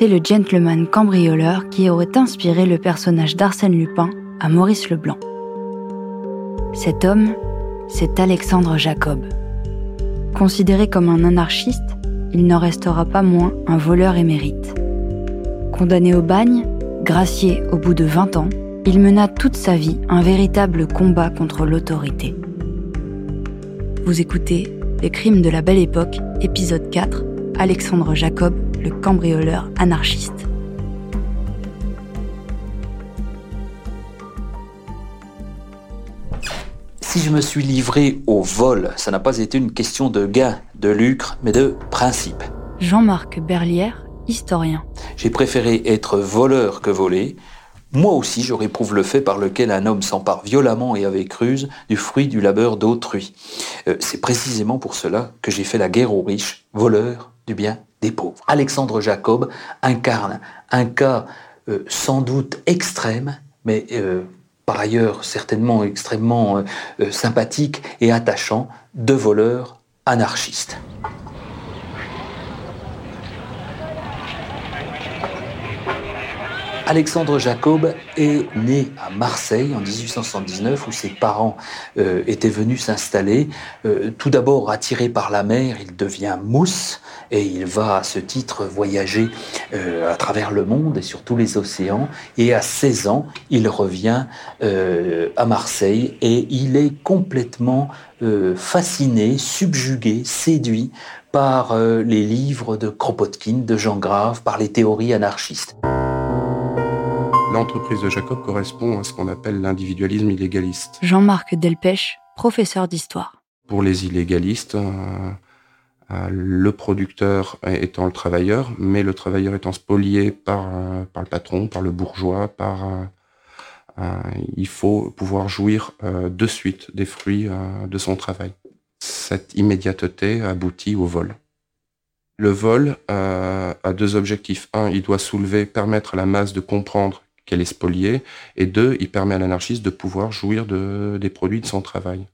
c'est le gentleman cambrioleur qui aurait inspiré le personnage d'Arsène Lupin à Maurice Leblanc. Cet homme, c'est Alexandre Jacob. Considéré comme un anarchiste, il n'en restera pas moins un voleur émérite. Condamné au bagne, gracié au bout de 20 ans, il mena toute sa vie un véritable combat contre l'autorité. Vous écoutez Les crimes de la belle époque, épisode 4, Alexandre Jacob, le cambrioleur anarchiste. Si je me suis livré au vol, ça n'a pas été une question de gain, de lucre, mais de principe. Jean-Marc Berlière, historien. J'ai préféré être voleur que volé. Moi aussi, je réprouve le fait par lequel un homme s'empare violemment et avec ruse du fruit du labeur d'autrui. Euh, c'est précisément pour cela que j'ai fait la guerre aux riches, voleurs du bien des pauvres. Alexandre Jacob incarne un cas euh, sans doute extrême, mais euh, par ailleurs certainement extrêmement euh, sympathique et attachant, de voleurs anarchistes. Alexandre Jacob est né à Marseille en 1879 où ses parents euh, étaient venus s'installer. Euh, tout d'abord attiré par la mer, il devient mousse et il va à ce titre voyager euh, à travers le monde et sur tous les océans. Et à 16 ans, il revient à Marseille et il est complètement fasciné, subjugué, séduit par les livres de Kropotkin, de Jean Grave, par les théories anarchistes. L'entreprise de Jacob correspond à ce qu'on appelle l'individualisme illégaliste. Jean-Marc Delpech, professeur d'histoire. Pour les illégalistes, euh, euh, le producteur étant le travailleur, mais le travailleur étant spolié par, euh, par le patron, par le bourgeois, par... il faut pouvoir jouir de suite des fruits de son travail. Cette immédiateté aboutit au vol. Le vol a deux objectifs. Un, il doit soulever, permettre à la masse de comprendre qu'elle est spoliée. Et deux, il permet à l'anarchiste de pouvoir jouir de, des produits de son travail.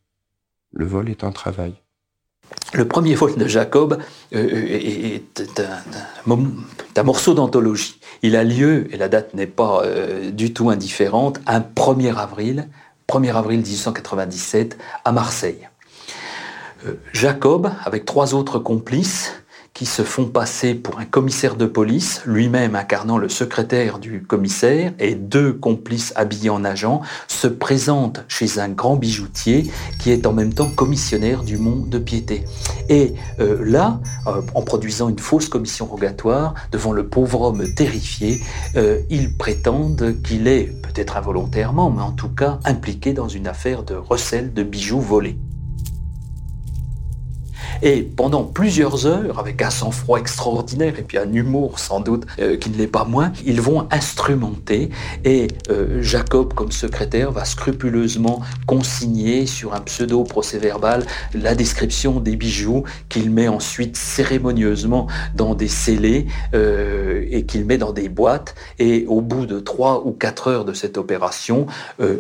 Le vol est un travail. Le premier vol de Jacob euh, est, est un, morceau d'anthologie. Il a lieu, et la date n'est pas euh, du tout indifférente, un 1er avril, 1er avril 1897, à Marseille. Euh, Jacob, avec trois autres complices, qui se font passer pour un commissaire de police, lui-même incarnant le secrétaire du commissaire, et deux complices habillés en agent, se présentent chez un grand bijoutier qui est en même temps commissionnaire du Mont de Piété. Et euh, là, euh, en produisant une fausse commission rogatoire devant le pauvre homme terrifié, euh, ils prétendent qu'il est, peut-être involontairement, mais en tout cas impliqué dans une affaire de recel de bijoux volés. Et pendant plusieurs heures, avec un sang-froid extraordinaire et puis un humour sans doute euh, qui ne l'est pas moins, ils vont instrumenter et euh, Jacob, comme secrétaire, va scrupuleusement consigner sur un pseudo procès-verbal la description des bijoux qu'il met ensuite cérémonieusement dans des scellés euh, et qu'il met dans des boîtes. Et au bout de trois ou quatre heures de cette opération,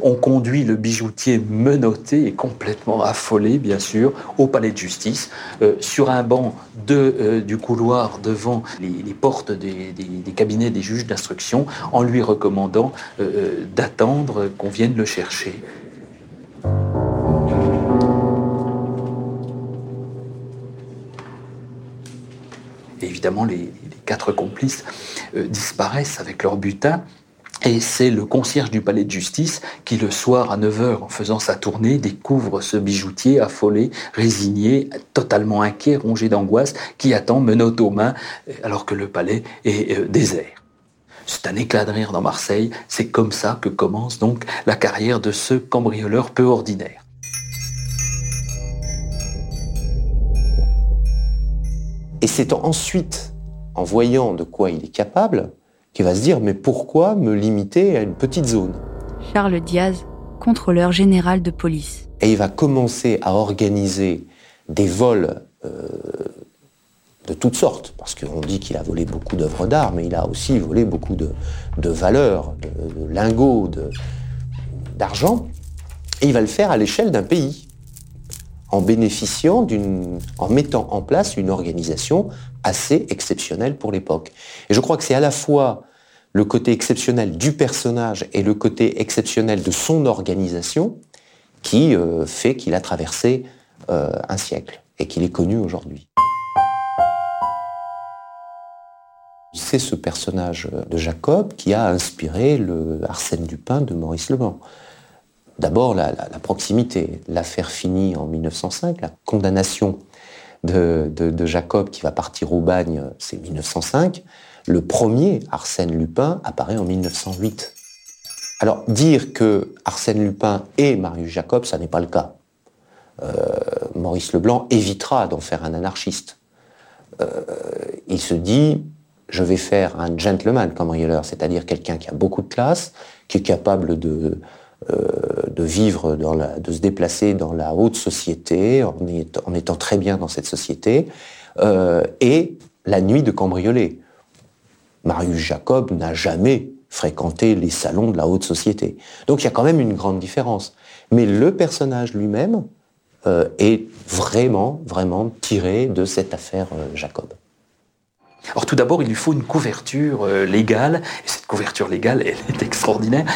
on conduit le bijoutier menotté et complètement affolé, bien sûr, au palais de justice euh, sur un banc euh, du couloir devant les, portes des, cabinets des juges d'instruction en lui recommandant euh, d'attendre qu'on vienne le chercher. Évidemment, les, quatre complices disparaissent avec leur butin. Et c'est le concierge du palais de justice qui, le soir à 9h, en faisant sa tournée, découvre ce bijoutier affolé, résigné, totalement inquiet, rongé d'angoisse, qui attend menottes aux mains, alors que le palais est euh, désert. C'est un éclat de rire dans Marseille. C'est comme ça que commence donc la carrière de ce cambrioleur peu ordinaire. Et c'est ensuite, en voyant de quoi il est capable, qu'il va se dire mais pourquoi me limiter à une petite zone? Charles Diaz, contrôleur général de police. Et il va commencer à organiser des vols euh, de toutes sortes, parce qu'on dit qu'il a volé beaucoup d'œuvres d'art, mais il a aussi volé beaucoup de, de valeurs, de, de lingots, d'argent, et il va le faire à l'échelle d'un pays, en en bénéficiant d'une, en mettant en place une organisation assez exceptionnelle pour l'époque. Et je crois que c'est à la fois le côté exceptionnel du personnage et le côté exceptionnel de son organisation qui euh, fait qu'il a traversé euh, un siècle et qu'il est connu aujourd'hui. C'est ce personnage de Jacob qui a inspiré le Arsène Lupin de Maurice Leblanc. D'abord, la, proximité. L'affaire finie en 1905, la condamnation de, Jacob qui va partir au bagne, c'est 1905. Le premier Arsène Lupin apparaît en 1908. Alors, dire que Arsène Lupin est Marius Jacob, ça n'est pas le cas. Euh, Maurice Leblanc évitera d'en faire un anarchiste. Euh, il se dit, je vais faire un gentleman cambrioleur, c'est-à-dire quelqu'un qui a beaucoup de classe, qui est capable de, euh, vivre, de se déplacer dans la haute société, en, étant très bien dans cette société, et la nuit de cambrioler. Marius Jacob n'a jamais fréquenté les salons de la haute société. Donc il y a quand même une grande différence. Mais le personnage lui-même euh, est vraiment, vraiment tiré de cette affaire Jacob. Alors tout d'abord, il lui faut une couverture légale, et cette couverture légale, elle est extraordinaire.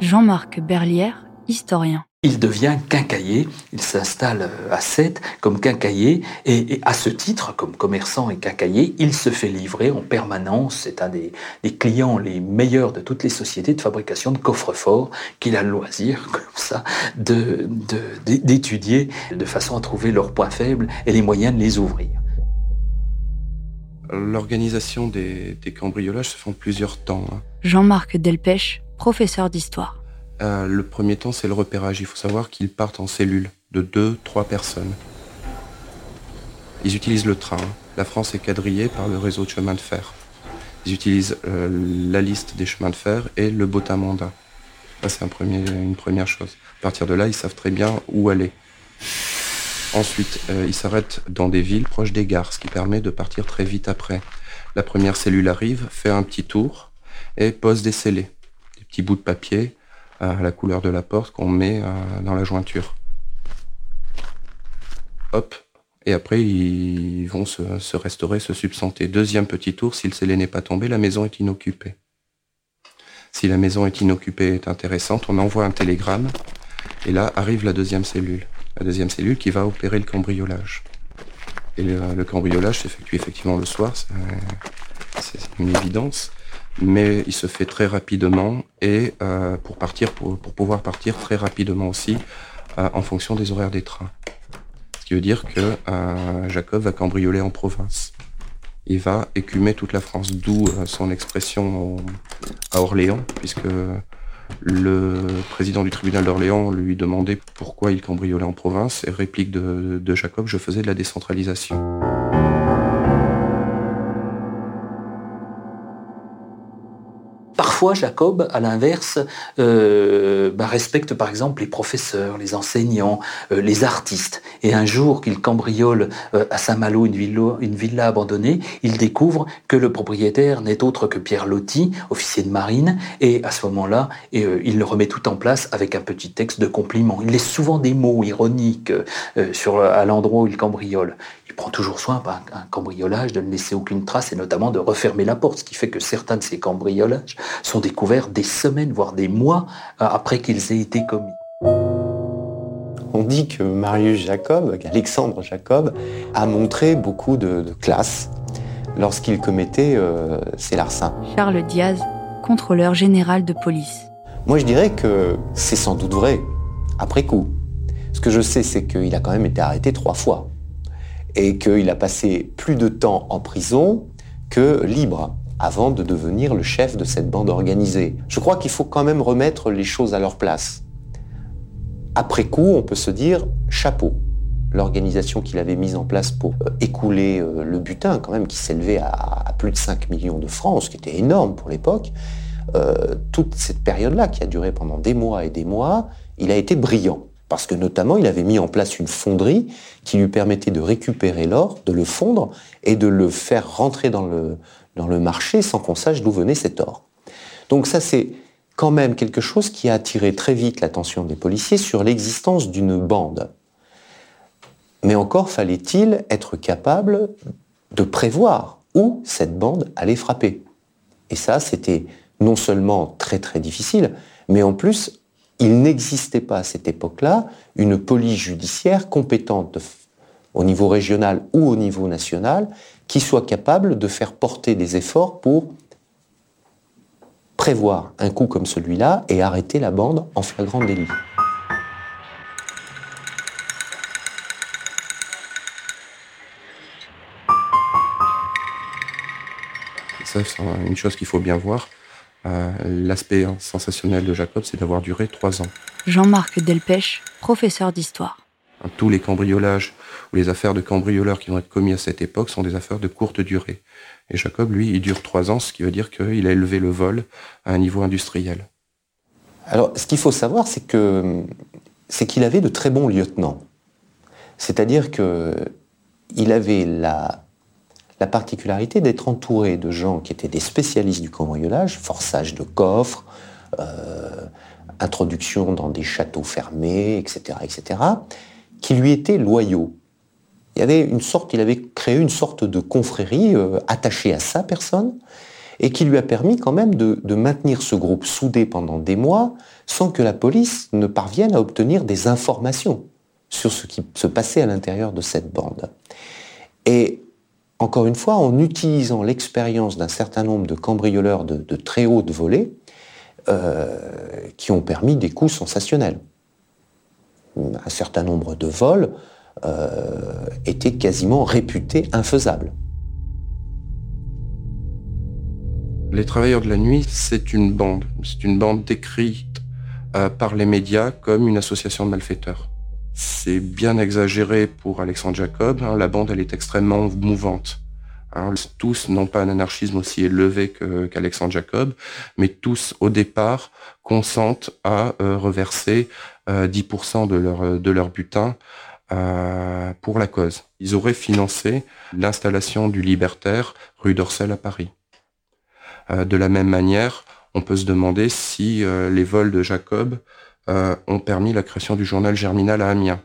Jean-Marc Berlière, historien. Il devient quincailler, il s'installe à Sète comme quincailler et, à ce titre, comme commerçant et quincailler, il se fait livrer en permanence, c'est un des, clients les meilleurs de toutes les sociétés de fabrication de coffres-forts qu'il a le loisir, comme ça, d'étudier de, de façon à trouver leurs points faibles et les moyens de les ouvrir. L'organisation des, cambriolages se fait en plusieurs temps. Hein. Jean-Marc Delpech, professeur d'histoire. Euh, le premier temps, c'est le repérage. Il faut savoir qu'ils partent en cellules de deux, trois personnes. Ils utilisent le train. La France est quadrillée par le réseau de chemin de fer. Ils utilisent euh, la liste des chemins de fer et le botamandat. Ça, c'est une première chose. À partir de là, ils savent très bien où aller. Ensuite, euh, ils s'arrêtent dans des villes proches des gares, ce qui permet de partir très vite après. La première cellule arrive, fait un petit tour et pose des scellés petit bout de papier la couleur de la porte qu'on met euh, dans la jointure. Hop, et après ils vont se, restaurer, se substanter. Deuxième petit tour, si le scellé n'est pas tombé, la maison est inoccupée. Si la maison est inoccupée est intéressante, on envoie un télégramme, et là arrive la deuxième cellule. La deuxième cellule qui va opérer le cambriolage. Et le cambriolage s'effectue effectivement le soir, c'est une évidence mais il se fait très rapidement et euh, pour partir, pour, pouvoir partir très rapidement aussi euh, en fonction des horaires des trains. Ce qui veut dire que euh, Jacob va cambrioler en province. Il va écumer toute la France, d'où son expression à Orléans, puisque le président du tribunal d'Orléans lui demandait pourquoi il cambriolait en province, et réplique de Jacob, je faisais de la décentralisation. Jacob, à l'inverse, euh, bah, respecte par exemple les professeurs, les enseignants, euh, les artistes. Et un jour qu'il cambriole euh, à Saint-Malo une une villa abandonnée, il découvre que le propriétaire n'est autre que Pierre Lotti, officier de marine, et à ce moment-là, il le remet tout en place avec un petit texte de compliment. Il laisse souvent des mots ironiques sur, à l'endroit où il cambriole il prend toujours soin, par un cambriolage, de ne laisser aucune trace et notamment de refermer la porte, ce qui fait que certains de ces cambriolages sont découverts des semaines, voire des mois euh, après qu'ils aient été commis. On dit que Marius Jacob, qu'Alexandre Jacob, a montré beaucoup de, classe lorsqu'il commettait euh, ses larcins. Charles Diaz, contrôleur général de police. Moi je dirais que c'est sans doute vrai, après coup. Ce que je sais, c'est qu'il a quand même été arrêté trois fois et qu'il a passé plus de temps en prison que libre avant de devenir le chef de cette bande organisée. Je crois qu'il faut quand même remettre les choses à leur place. Après coup, on peut se dire chapeau. L'organisation qu'il avait mise en place pour euh, écouler euh, le butin, quand même, qui s'élevait à, plus de 5 millions de francs, ce qui était énorme pour l'époque, euh, toute cette période-là, qui a duré pendant des mois et des mois, il a été brillant parce que notamment il avait mis en place une fonderie qui lui permettait de récupérer l'or, de le fondre et de le faire rentrer dans le, dans le marché sans qu'on sache d'où venait cet or. Donc ça c'est quand même quelque chose qui a attiré très vite l'attention des policiers sur l'existence d'une bande. Mais encore fallait-il être capable de prévoir où cette bande allait frapper. Et ça, c'était non seulement très très difficile, mais en plus, il n'existait pas à cette époque-là une police judiciaire compétente au niveau régional ou au niveau national qui soit capable de faire porter des efforts pour prévoir un coup comme celui-là et arrêter la bande en flagrant délit. Ça, c'est une chose qu'il faut bien voir. Euh, l'aspect sensationnel de Jacob, c'est d'avoir duré trois ans. Jean-Marc Delpech, professeur d'histoire. Tous les cambriolages ou les affaires de cambrioleurs qui vont être commis à cette époque sont des affaires de courte durée. Et Jacob, lui, il dure trois ans, ce qui veut dire qu'il a élevé le vol à un niveau industriel. Alors, ce qu'il faut savoir, c'est que c'est qu'il avait de très bons lieutenants. C'est-à-dire que il avait la la particularité d'être entouré de gens qui étaient des spécialistes du cambriolage, forçage de coffres, euh, introduction dans des châteaux fermés, etc., etc., qui lui étaient loyaux. Il avait une créé une sorte de confrérie euh, attachée à sa personne et qui lui a permis quand même de, maintenir ce groupe soudé pendant des mois sans que la police ne parvienne à obtenir des informations sur ce qui se passait à l'intérieur de cette bande. Encore une fois, en utilisant l'expérience d'un certain nombre de cambrioleurs de, très haute volée, euh, qui ont permis des coups sensationnels. Un certain nombre de vols euh, étaient quasiment réputés infaisables. Les Travailleurs de la Nuit, c'est une bande. C'est une bande décrite euh, par les médias comme une association de malfaiteurs. C'est bien exagéré pour Alexandre Jacob. Hein. la bande, elle est extrêmement mouvante. Hein. tous n'ont pas un anarchisme aussi élevé qu'Alexandre Jacob, mais tous, au départ, consentent à euh, reverser 10% euh, de leur, de leur butin euh, pour la cause. Ils auraient financé l'installation du Libertaire rue d'Orsel à Paris. de la même manière, on peut se demander si les vols de Jacob euh, ont permis la création du journal Germinal à Amiens.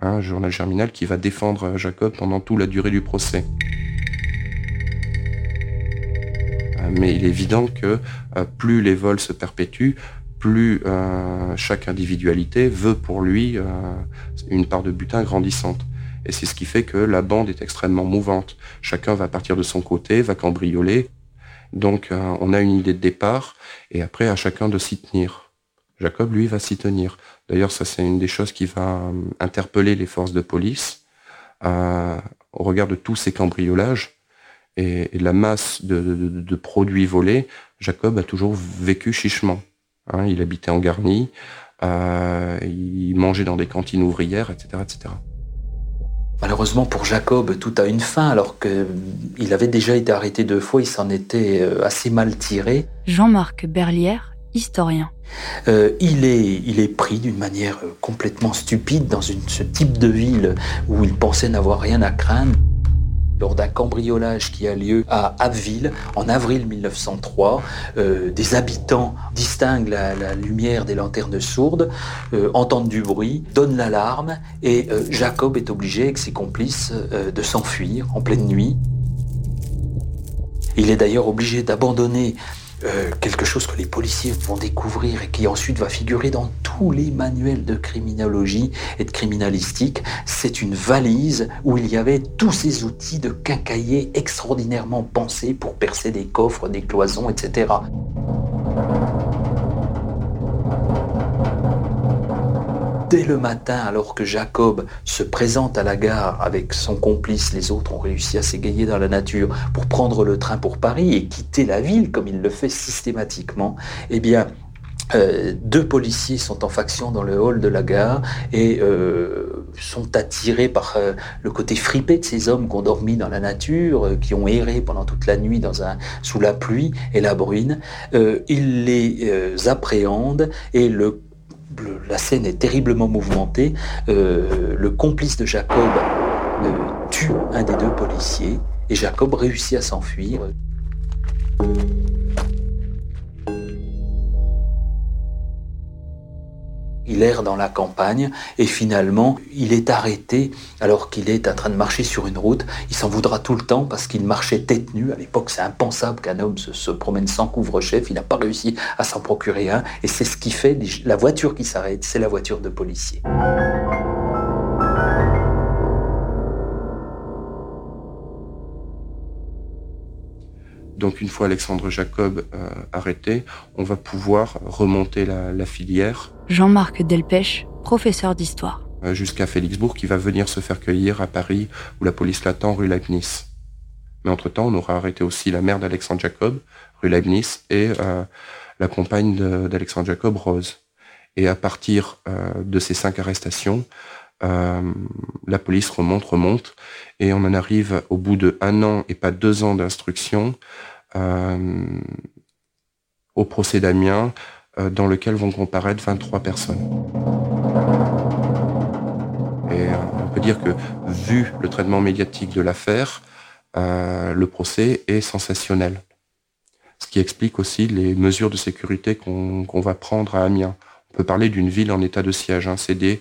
Un journal Germinal qui va défendre Jacob pendant toute la durée du procès. Euh, mais il est évident que euh, plus les vols se perpétuent, plus chaque individualité veut pour lui une part de butin grandissante. Et c'est ce qui fait que la bande est extrêmement mouvante. Chacun va partir de son côté, va cambrioler. Donc on a une idée de départ, et après à chacun de s'y tenir. Jacob, lui, va s'y tenir. D'ailleurs, ça, c'est une des choses qui va euh, interpeller les forces de police euh, au regard de tous ces cambriolages et, la masse de, produits volés. Jacob a toujours vécu chichement. Hein. il habitait en garni, euh, il mangeait dans des cantines ouvrières, etc., etc. Malheureusement pour Jacob, tout a une fin, alors qu'il avait déjà été arrêté deux fois, il s'en était assez mal tiré. Jean-Marc Berlière Euh, il, est, pris d'une manière euh, complètement stupide dans ce type de ville où il pensait n'avoir rien à craindre. Lors d'un cambriolage qui a lieu à Abbeville en avril 1903, euh, des habitants distinguent la, lumière des lanternes sourdes, entendent du bruit, donnent l'alarme et Jacob est obligé avec ses complices de s'enfuir en pleine nuit. Il est d'ailleurs obligé d'abandonner euh, quelque chose que les policiers vont découvrir et qui ensuite va figurer dans tous les manuels de criminologie et de criminalistique. C'est une valise où il y avait tous ces outils de quincailler extraordinairement pensés pour percer des coffres, des cloisons, etc. dès le matin, alors que Jacob se présente à la gare avec son complice, les autres ont réussi à s'égayer dans la nature pour prendre le train pour Paris et quitter la ville comme il le fait systématiquement, eh bien, euh, deux policiers sont en faction dans le hall de la gare et euh, sont attirés par euh, le côté fripé de ces hommes qui ont dormi dans la nature, qui ont erré pendant toute la nuit sous la pluie et la bruine. ils les appréhendent et le la scène est terriblement mouvementée. Euh, le complice de Jacob euh, tue un des deux policiers et Jacob réussit à s'enfuir. Il erre dans la campagne et finalement, il est arrêté alors qu'il est en train de marcher sur une route. Il s'en voudra tout le temps parce qu'il marchait tête nue. À l'époque, c'est impensable qu'un homme se, promène sans couvre-chef. Il n'a pas réussi à s'en procurer un. Et c'est ce qui fait la voiture qui s'arrête, c'est la voiture de policier. Donc une fois Alexandre Jacob euh, arrêté, on va pouvoir remonter la, filière. Jean-Marc Delpech, professeur d'histoire. Euh, jusqu'à Félixbourg, qui va venir se faire cueillir à Paris, où la police l'attend, rue Leibniz. Mais entre-temps, on aura arrêté aussi la mère d'Alexandre Jacob, rue Leibniz, et euh, la compagne d'Alexandre Jacob, Rose. Et à partir de ces cinq arrestations, la police remonte, remonte, et on en arrive au bout de un an et pas deux ans d'instruction euh, au procès d'Amiens, euh, dans lequel vont comparaître 23 personnes. Et euh, on peut dire que, vu le traitement médiatique de l'affaire, le procès est sensationnel. Ce qui explique aussi les mesures de sécurité qu'on va prendre à Amiens. On peut parler d'une ville en état de siège. Hein. C'est des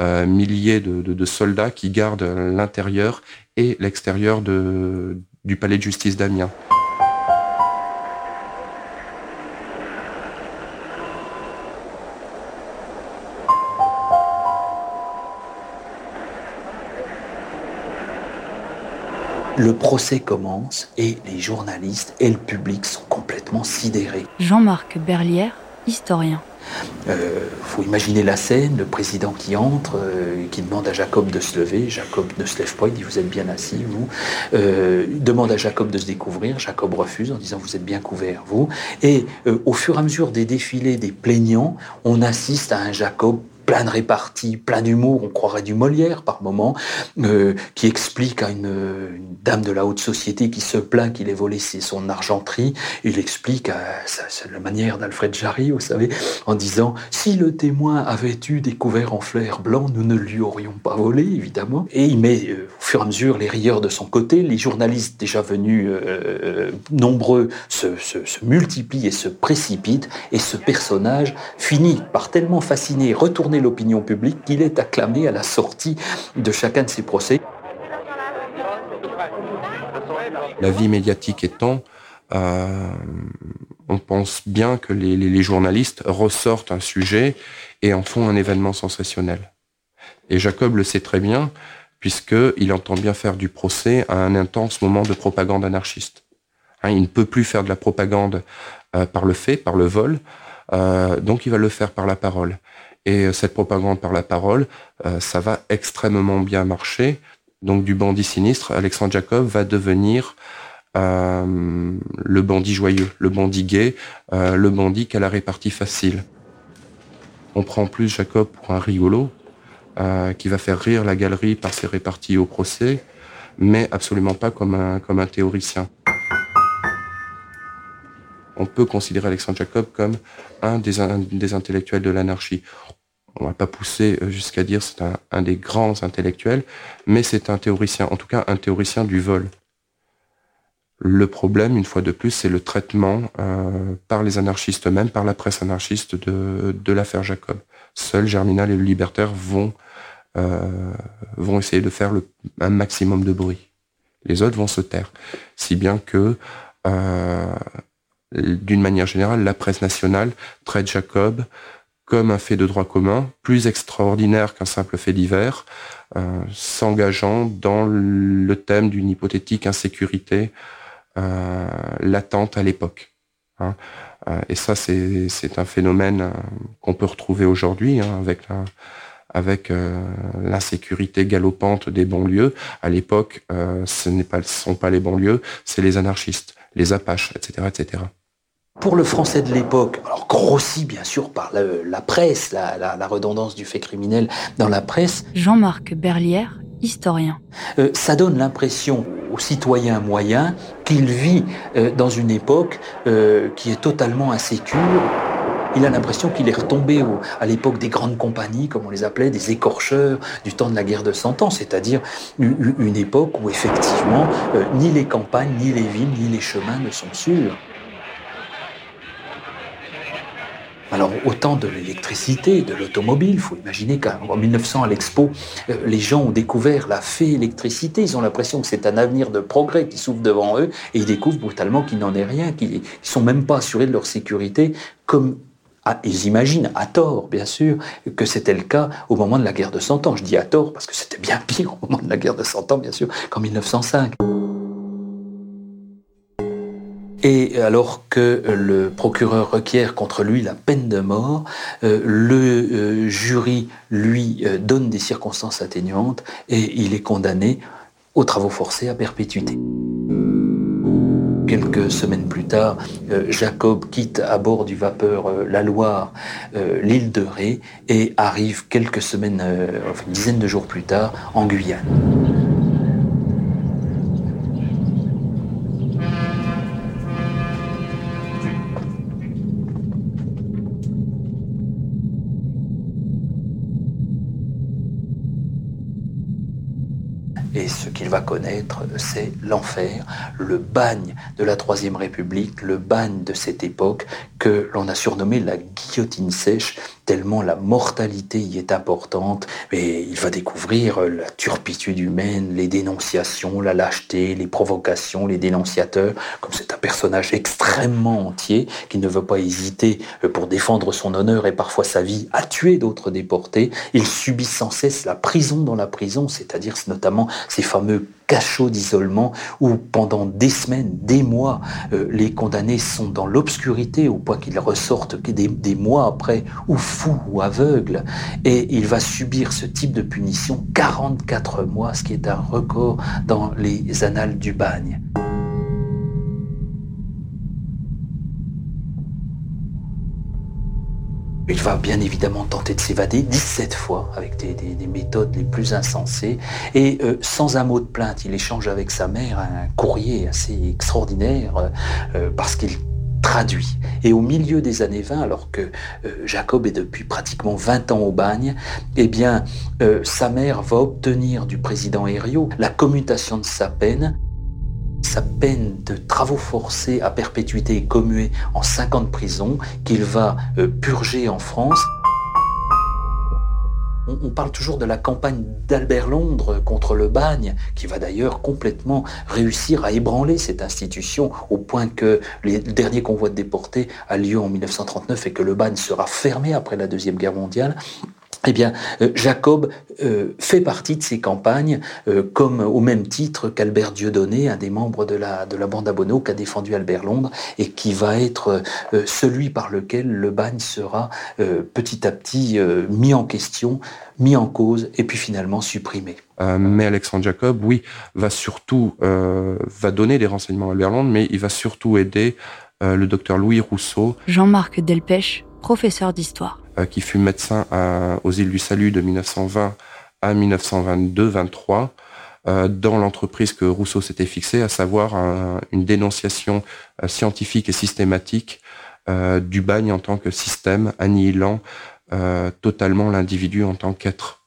milliers de, soldats qui gardent l'intérieur et l'extérieur du palais de justice d'Amiens. Le procès commence et les journalistes et le public sont complètement sidérés. Jean-Marc Berlière, historien. Il euh, faut imaginer la scène, le président qui entre, euh, qui demande à Jacob de se lever. Jacob ne se lève pas, il dit Vous êtes bien assis, vous. Euh, il demande à Jacob de se découvrir. Jacob refuse en disant Vous êtes bien couvert, vous. Et au fur et à mesure des défilés des plaignants, on assiste à un Jacob plein de réparties, plein d'humour, on croirait du Molière par moment, euh, qui explique à une, dame de la haute société qui se plaint qu'il ait volé son argenterie, il explique à la manière d'Alfred Jarry, vous savez, en disant si le témoin avait eu des couverts en flair blanc, nous ne lui aurions pas volé, évidemment. Et il met euh, au fur et à mesure les rieurs de son côté, les journalistes déjà venus euh, nombreux se, se multiplient et se précipitent, et ce personnage finit par tellement fasciner, retourner l'opinion publique qu'il est acclamé à la sortie de chacun de ces procès. La vie médiatique étant, euh, on pense bien que les, journalistes ressortent un sujet et en font un événement sensationnel. Et Jacob le sait très bien, puisqu'il entend bien faire du procès à un intense moment de propagande anarchiste. Hein, il ne peut plus faire de la propagande euh, par le fait, par le vol, euh, donc il va le faire par la parole. Et euh, cette propagande par la parole, euh, ça va extrêmement bien marcher. Donc du bandit sinistre, Alexandre Jacob va devenir le bandit joyeux, le bandit gay, le bandit qui a la répartie facile. On prend plus Jacob pour un rigolo, qui va faire rire la galerie par ses réparties au procès, mais absolument pas comme un, comme un théoricien on peut considérer Alexandre Jacob comme un des, intellectuels de l'anarchie. On va pas pousser euh, jusqu'à dire c'est un, des grands intellectuels, mais c'est un théoricien, en tout cas un théoricien du vol. Le problème, une fois de plus, c'est le traitement euh, par les anarchistes eux-mêmes, par la presse anarchiste de, l'affaire Jacob. Seuls Germinal et le Libertaire vont, euh, essayer de faire un maximum de bruit. Les autres vont se taire. Si bien que d'une manière générale, la presse nationale traite Jacob comme un fait de droit commun, plus extraordinaire qu'un simple fait divers, euh, s'engageant dans le thème d'une hypothétique insécurité euh, latente à l'époque. Hein. Euh, et ça, c'est un phénomène qu'on peut retrouver aujourd'hui hein, avec l'insécurité galopante des banlieues. À l'époque, ce ce sont pas les banlieues, c'est les anarchistes, les Apaches, etc., etc. Pour le français de l'époque, alors grossi bien sûr par la, presse, la, redondance du fait criminel dans la presse. Jean-Marc Berlière, historien. Euh, ça donne l'impression au citoyen moyen qu'il vit euh, dans une époque euh, qui est totalement insécure. Il a l'impression qu'il est retombé à l'époque des grandes compagnies, comme on les appelait, des écorcheurs du temps de la guerre de Cent Ans, c'est-à-dire une, une, époque où effectivement ni les campagnes, ni les villes, ni les chemins ne sont sûrs. Alors autant de l'électricité, de l'automobile, il faut imaginer qu'en 1900 à l'Expo, euh, les gens ont découvert la fée électricité, ils ont l'impression que c'est un avenir de progrès qui s'ouvre devant eux, et ils découvrent brutalement qu'il n'en est rien, qu'ils ne sont même pas assurés de leur sécurité, comme ah, ils imaginent, à tort bien sûr, que c'était le cas au moment de la guerre de Cent Ans. Je dis à tort parce que c'était bien pire au moment de la guerre de Cent Ans, bien sûr, qu'en 1905. Et alors que le procureur requiert contre lui la peine de mort, euh, le euh, jury lui euh, donne des circonstances atténuantes et il est condamné aux travaux forcés à perpétuité. Quelques semaines plus tard, euh, Jacob quitte à bord du vapeur euh, La Loire euh, l'île de Ré et arrive quelques semaines, enfin une dizaine de jours plus tard, en Guyane. Connaître, c'est l'enfer, le bagne de la Troisième République, le bagne de cette époque que l'on a surnommé la guillotine sèche, tellement la mortalité y est importante. Mais il va découvrir la turpitude humaine, les dénonciations, la lâcheté, les provocations, les dénonciateurs. Comme c'est un personnage extrêmement entier qui ne veut pas hésiter pour défendre son honneur et parfois sa vie à tuer d'autres déportés, il subit sans cesse la prison dans la prison, c'est-à-dire notamment ces fameux cachots d'isolement où pendant des semaines, des mois, euh, les condamnés sont dans l'obscurité au point qu'ils ressortent des, des mois après, ou fous ou aveugles. Et il va subir ce type de punition 44 mois, ce qui est un record dans les annales du bagne. Il va bien évidemment tenter de s'évader 17 fois avec des, méthodes les plus insensées. Et euh, sans un mot de plainte, il échange avec sa mère un courrier assez extraordinaire euh, euh, parce qu'il traduit. Et au milieu des années 20, alors que Jacob est depuis pratiquement 20 ans au bagne, eh bien, sa mère va obtenir du président Herriot la commutation de sa peine sa peine de travaux forcés à perpétuité est commuée en 5 ans de prison qu'il va euh, purger en France. On, parle toujours de la campagne d'Albert Londres contre le bagne, qui va d'ailleurs complètement réussir à ébranler cette institution au point que le dernier convoi de déportés a lieu en 1939 et que le bagne sera fermé après la Deuxième Guerre mondiale eh bien, euh, Jacob euh, fait partie de ces campagnes, euh, comme au même titre qu'Albert Dieudonné, un des membres de la, de la bande à qui a défendu Albert Londres, et qui va être celui par lequel le bagne sera petit à petit mis en question, mis en cause, et puis finalement supprimé. mais Alexandre Jacob, oui, va surtout va donner des renseignements à Albert Londres, mais il va surtout aider le docteur Louis Rousseau. Jean-Marc Delpech, professeur d'histoire. Euh, qui fut médecin aux îles du Salut de 1920 à 1922-23 euh, dans l'entreprise que Rousseau s'était fixée, à savoir une dénonciation euh, scientifique et systématique du bagne en tant que système, annihilant totalement l'individu en tant qu'être.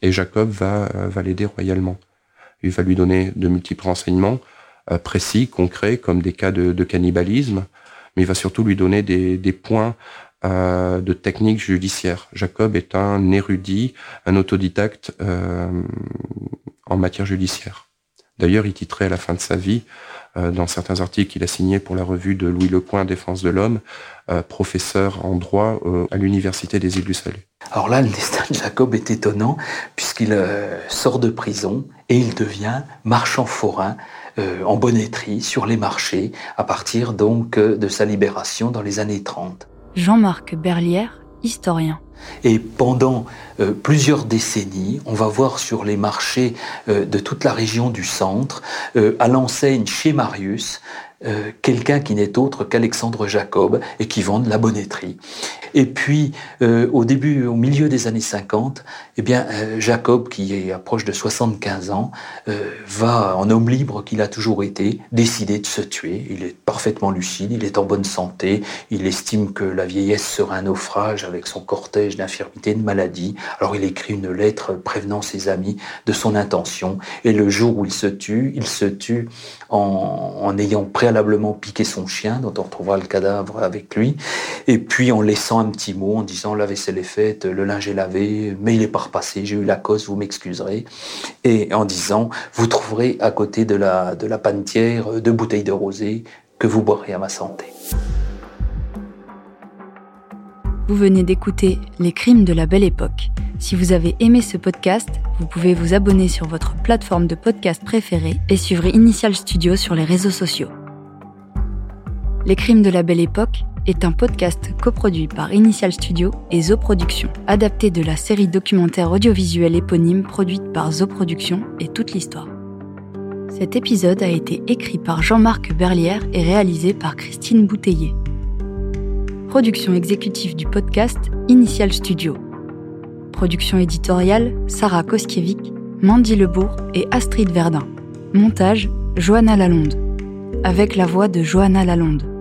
Et Jacob va, l'aider royalement. Il va lui donner de multiples renseignements précis, concrets, comme des cas de, cannibalisme, mais il va surtout lui donner des points euh, de techniques judiciaires. Jacob est un érudit, un autodidacte euh, en matière judiciaire. D'ailleurs, il titrait à la fin de sa vie, euh, dans certains articles qu'il a signés pour la revue de Louis Lecoing, Défense de l'homme, professeur en droit à l'Université des îles du Salut. Alors là, le destin de Jacob est étonnant, puisqu'il sort de prison et il devient marchand forain en bonnetterie sur les marchés à partir donc de sa libération dans les années 30. Jean-Marc Berlière, historien. Et pendant euh, plusieurs décennies, on va voir sur les marchés euh, de toute la région du centre, euh, à l'enseigne chez Marius, quelqu'un qui n'est autre qu'Alexandre Jacob et qui vend de la bonnetterie. Et puis, euh, au début, au milieu des années 50, eh bien, euh, Jacob, qui est approche de 75 ans, euh, va, en homme libre qu'il a toujours été, décider de se tuer. Il est parfaitement lucide, il est en bonne santé, il estime que la vieillesse sera un naufrage avec son cortège d'infirmités, de maladies. Alors il écrit une lettre prévenant ses amis de son intention. Et le jour où il se tue, il se tue en, ayant préalablement piqué son chien, dont on retrouvera le cadavre avec lui, et puis en laissant un petit mot en disant la vaisselle est faite, le linge est lavé, mais il est pas repassé, j'ai eu la cause, vous m'excuserez, et en disant vous trouverez à côté de la, de la panetière deux bouteilles de rosé que vous boirez à ma santé. Vous venez d'écouter Les crimes de la belle époque. Si vous avez aimé ce podcast, vous pouvez vous abonner sur votre plateforme de podcast préférée et suivre Initial Studio sur les réseaux sociaux. Les crimes de la belle époque est un podcast coproduit par Initial Studio et Zo Productions, adapté de la série documentaire audiovisuelle éponyme produite par Zo Productions et toute l'histoire. Cet épisode a été écrit par Jean-Marc Berlière et réalisé par Christine Bouteiller. Production exécutive du podcast Initial Studio. Production éditoriale Sarah Koskiewicz, Mandy Lebourg et Astrid Verdun. Montage Johanna Lalonde. Avec la voix de Johanna Lalonde.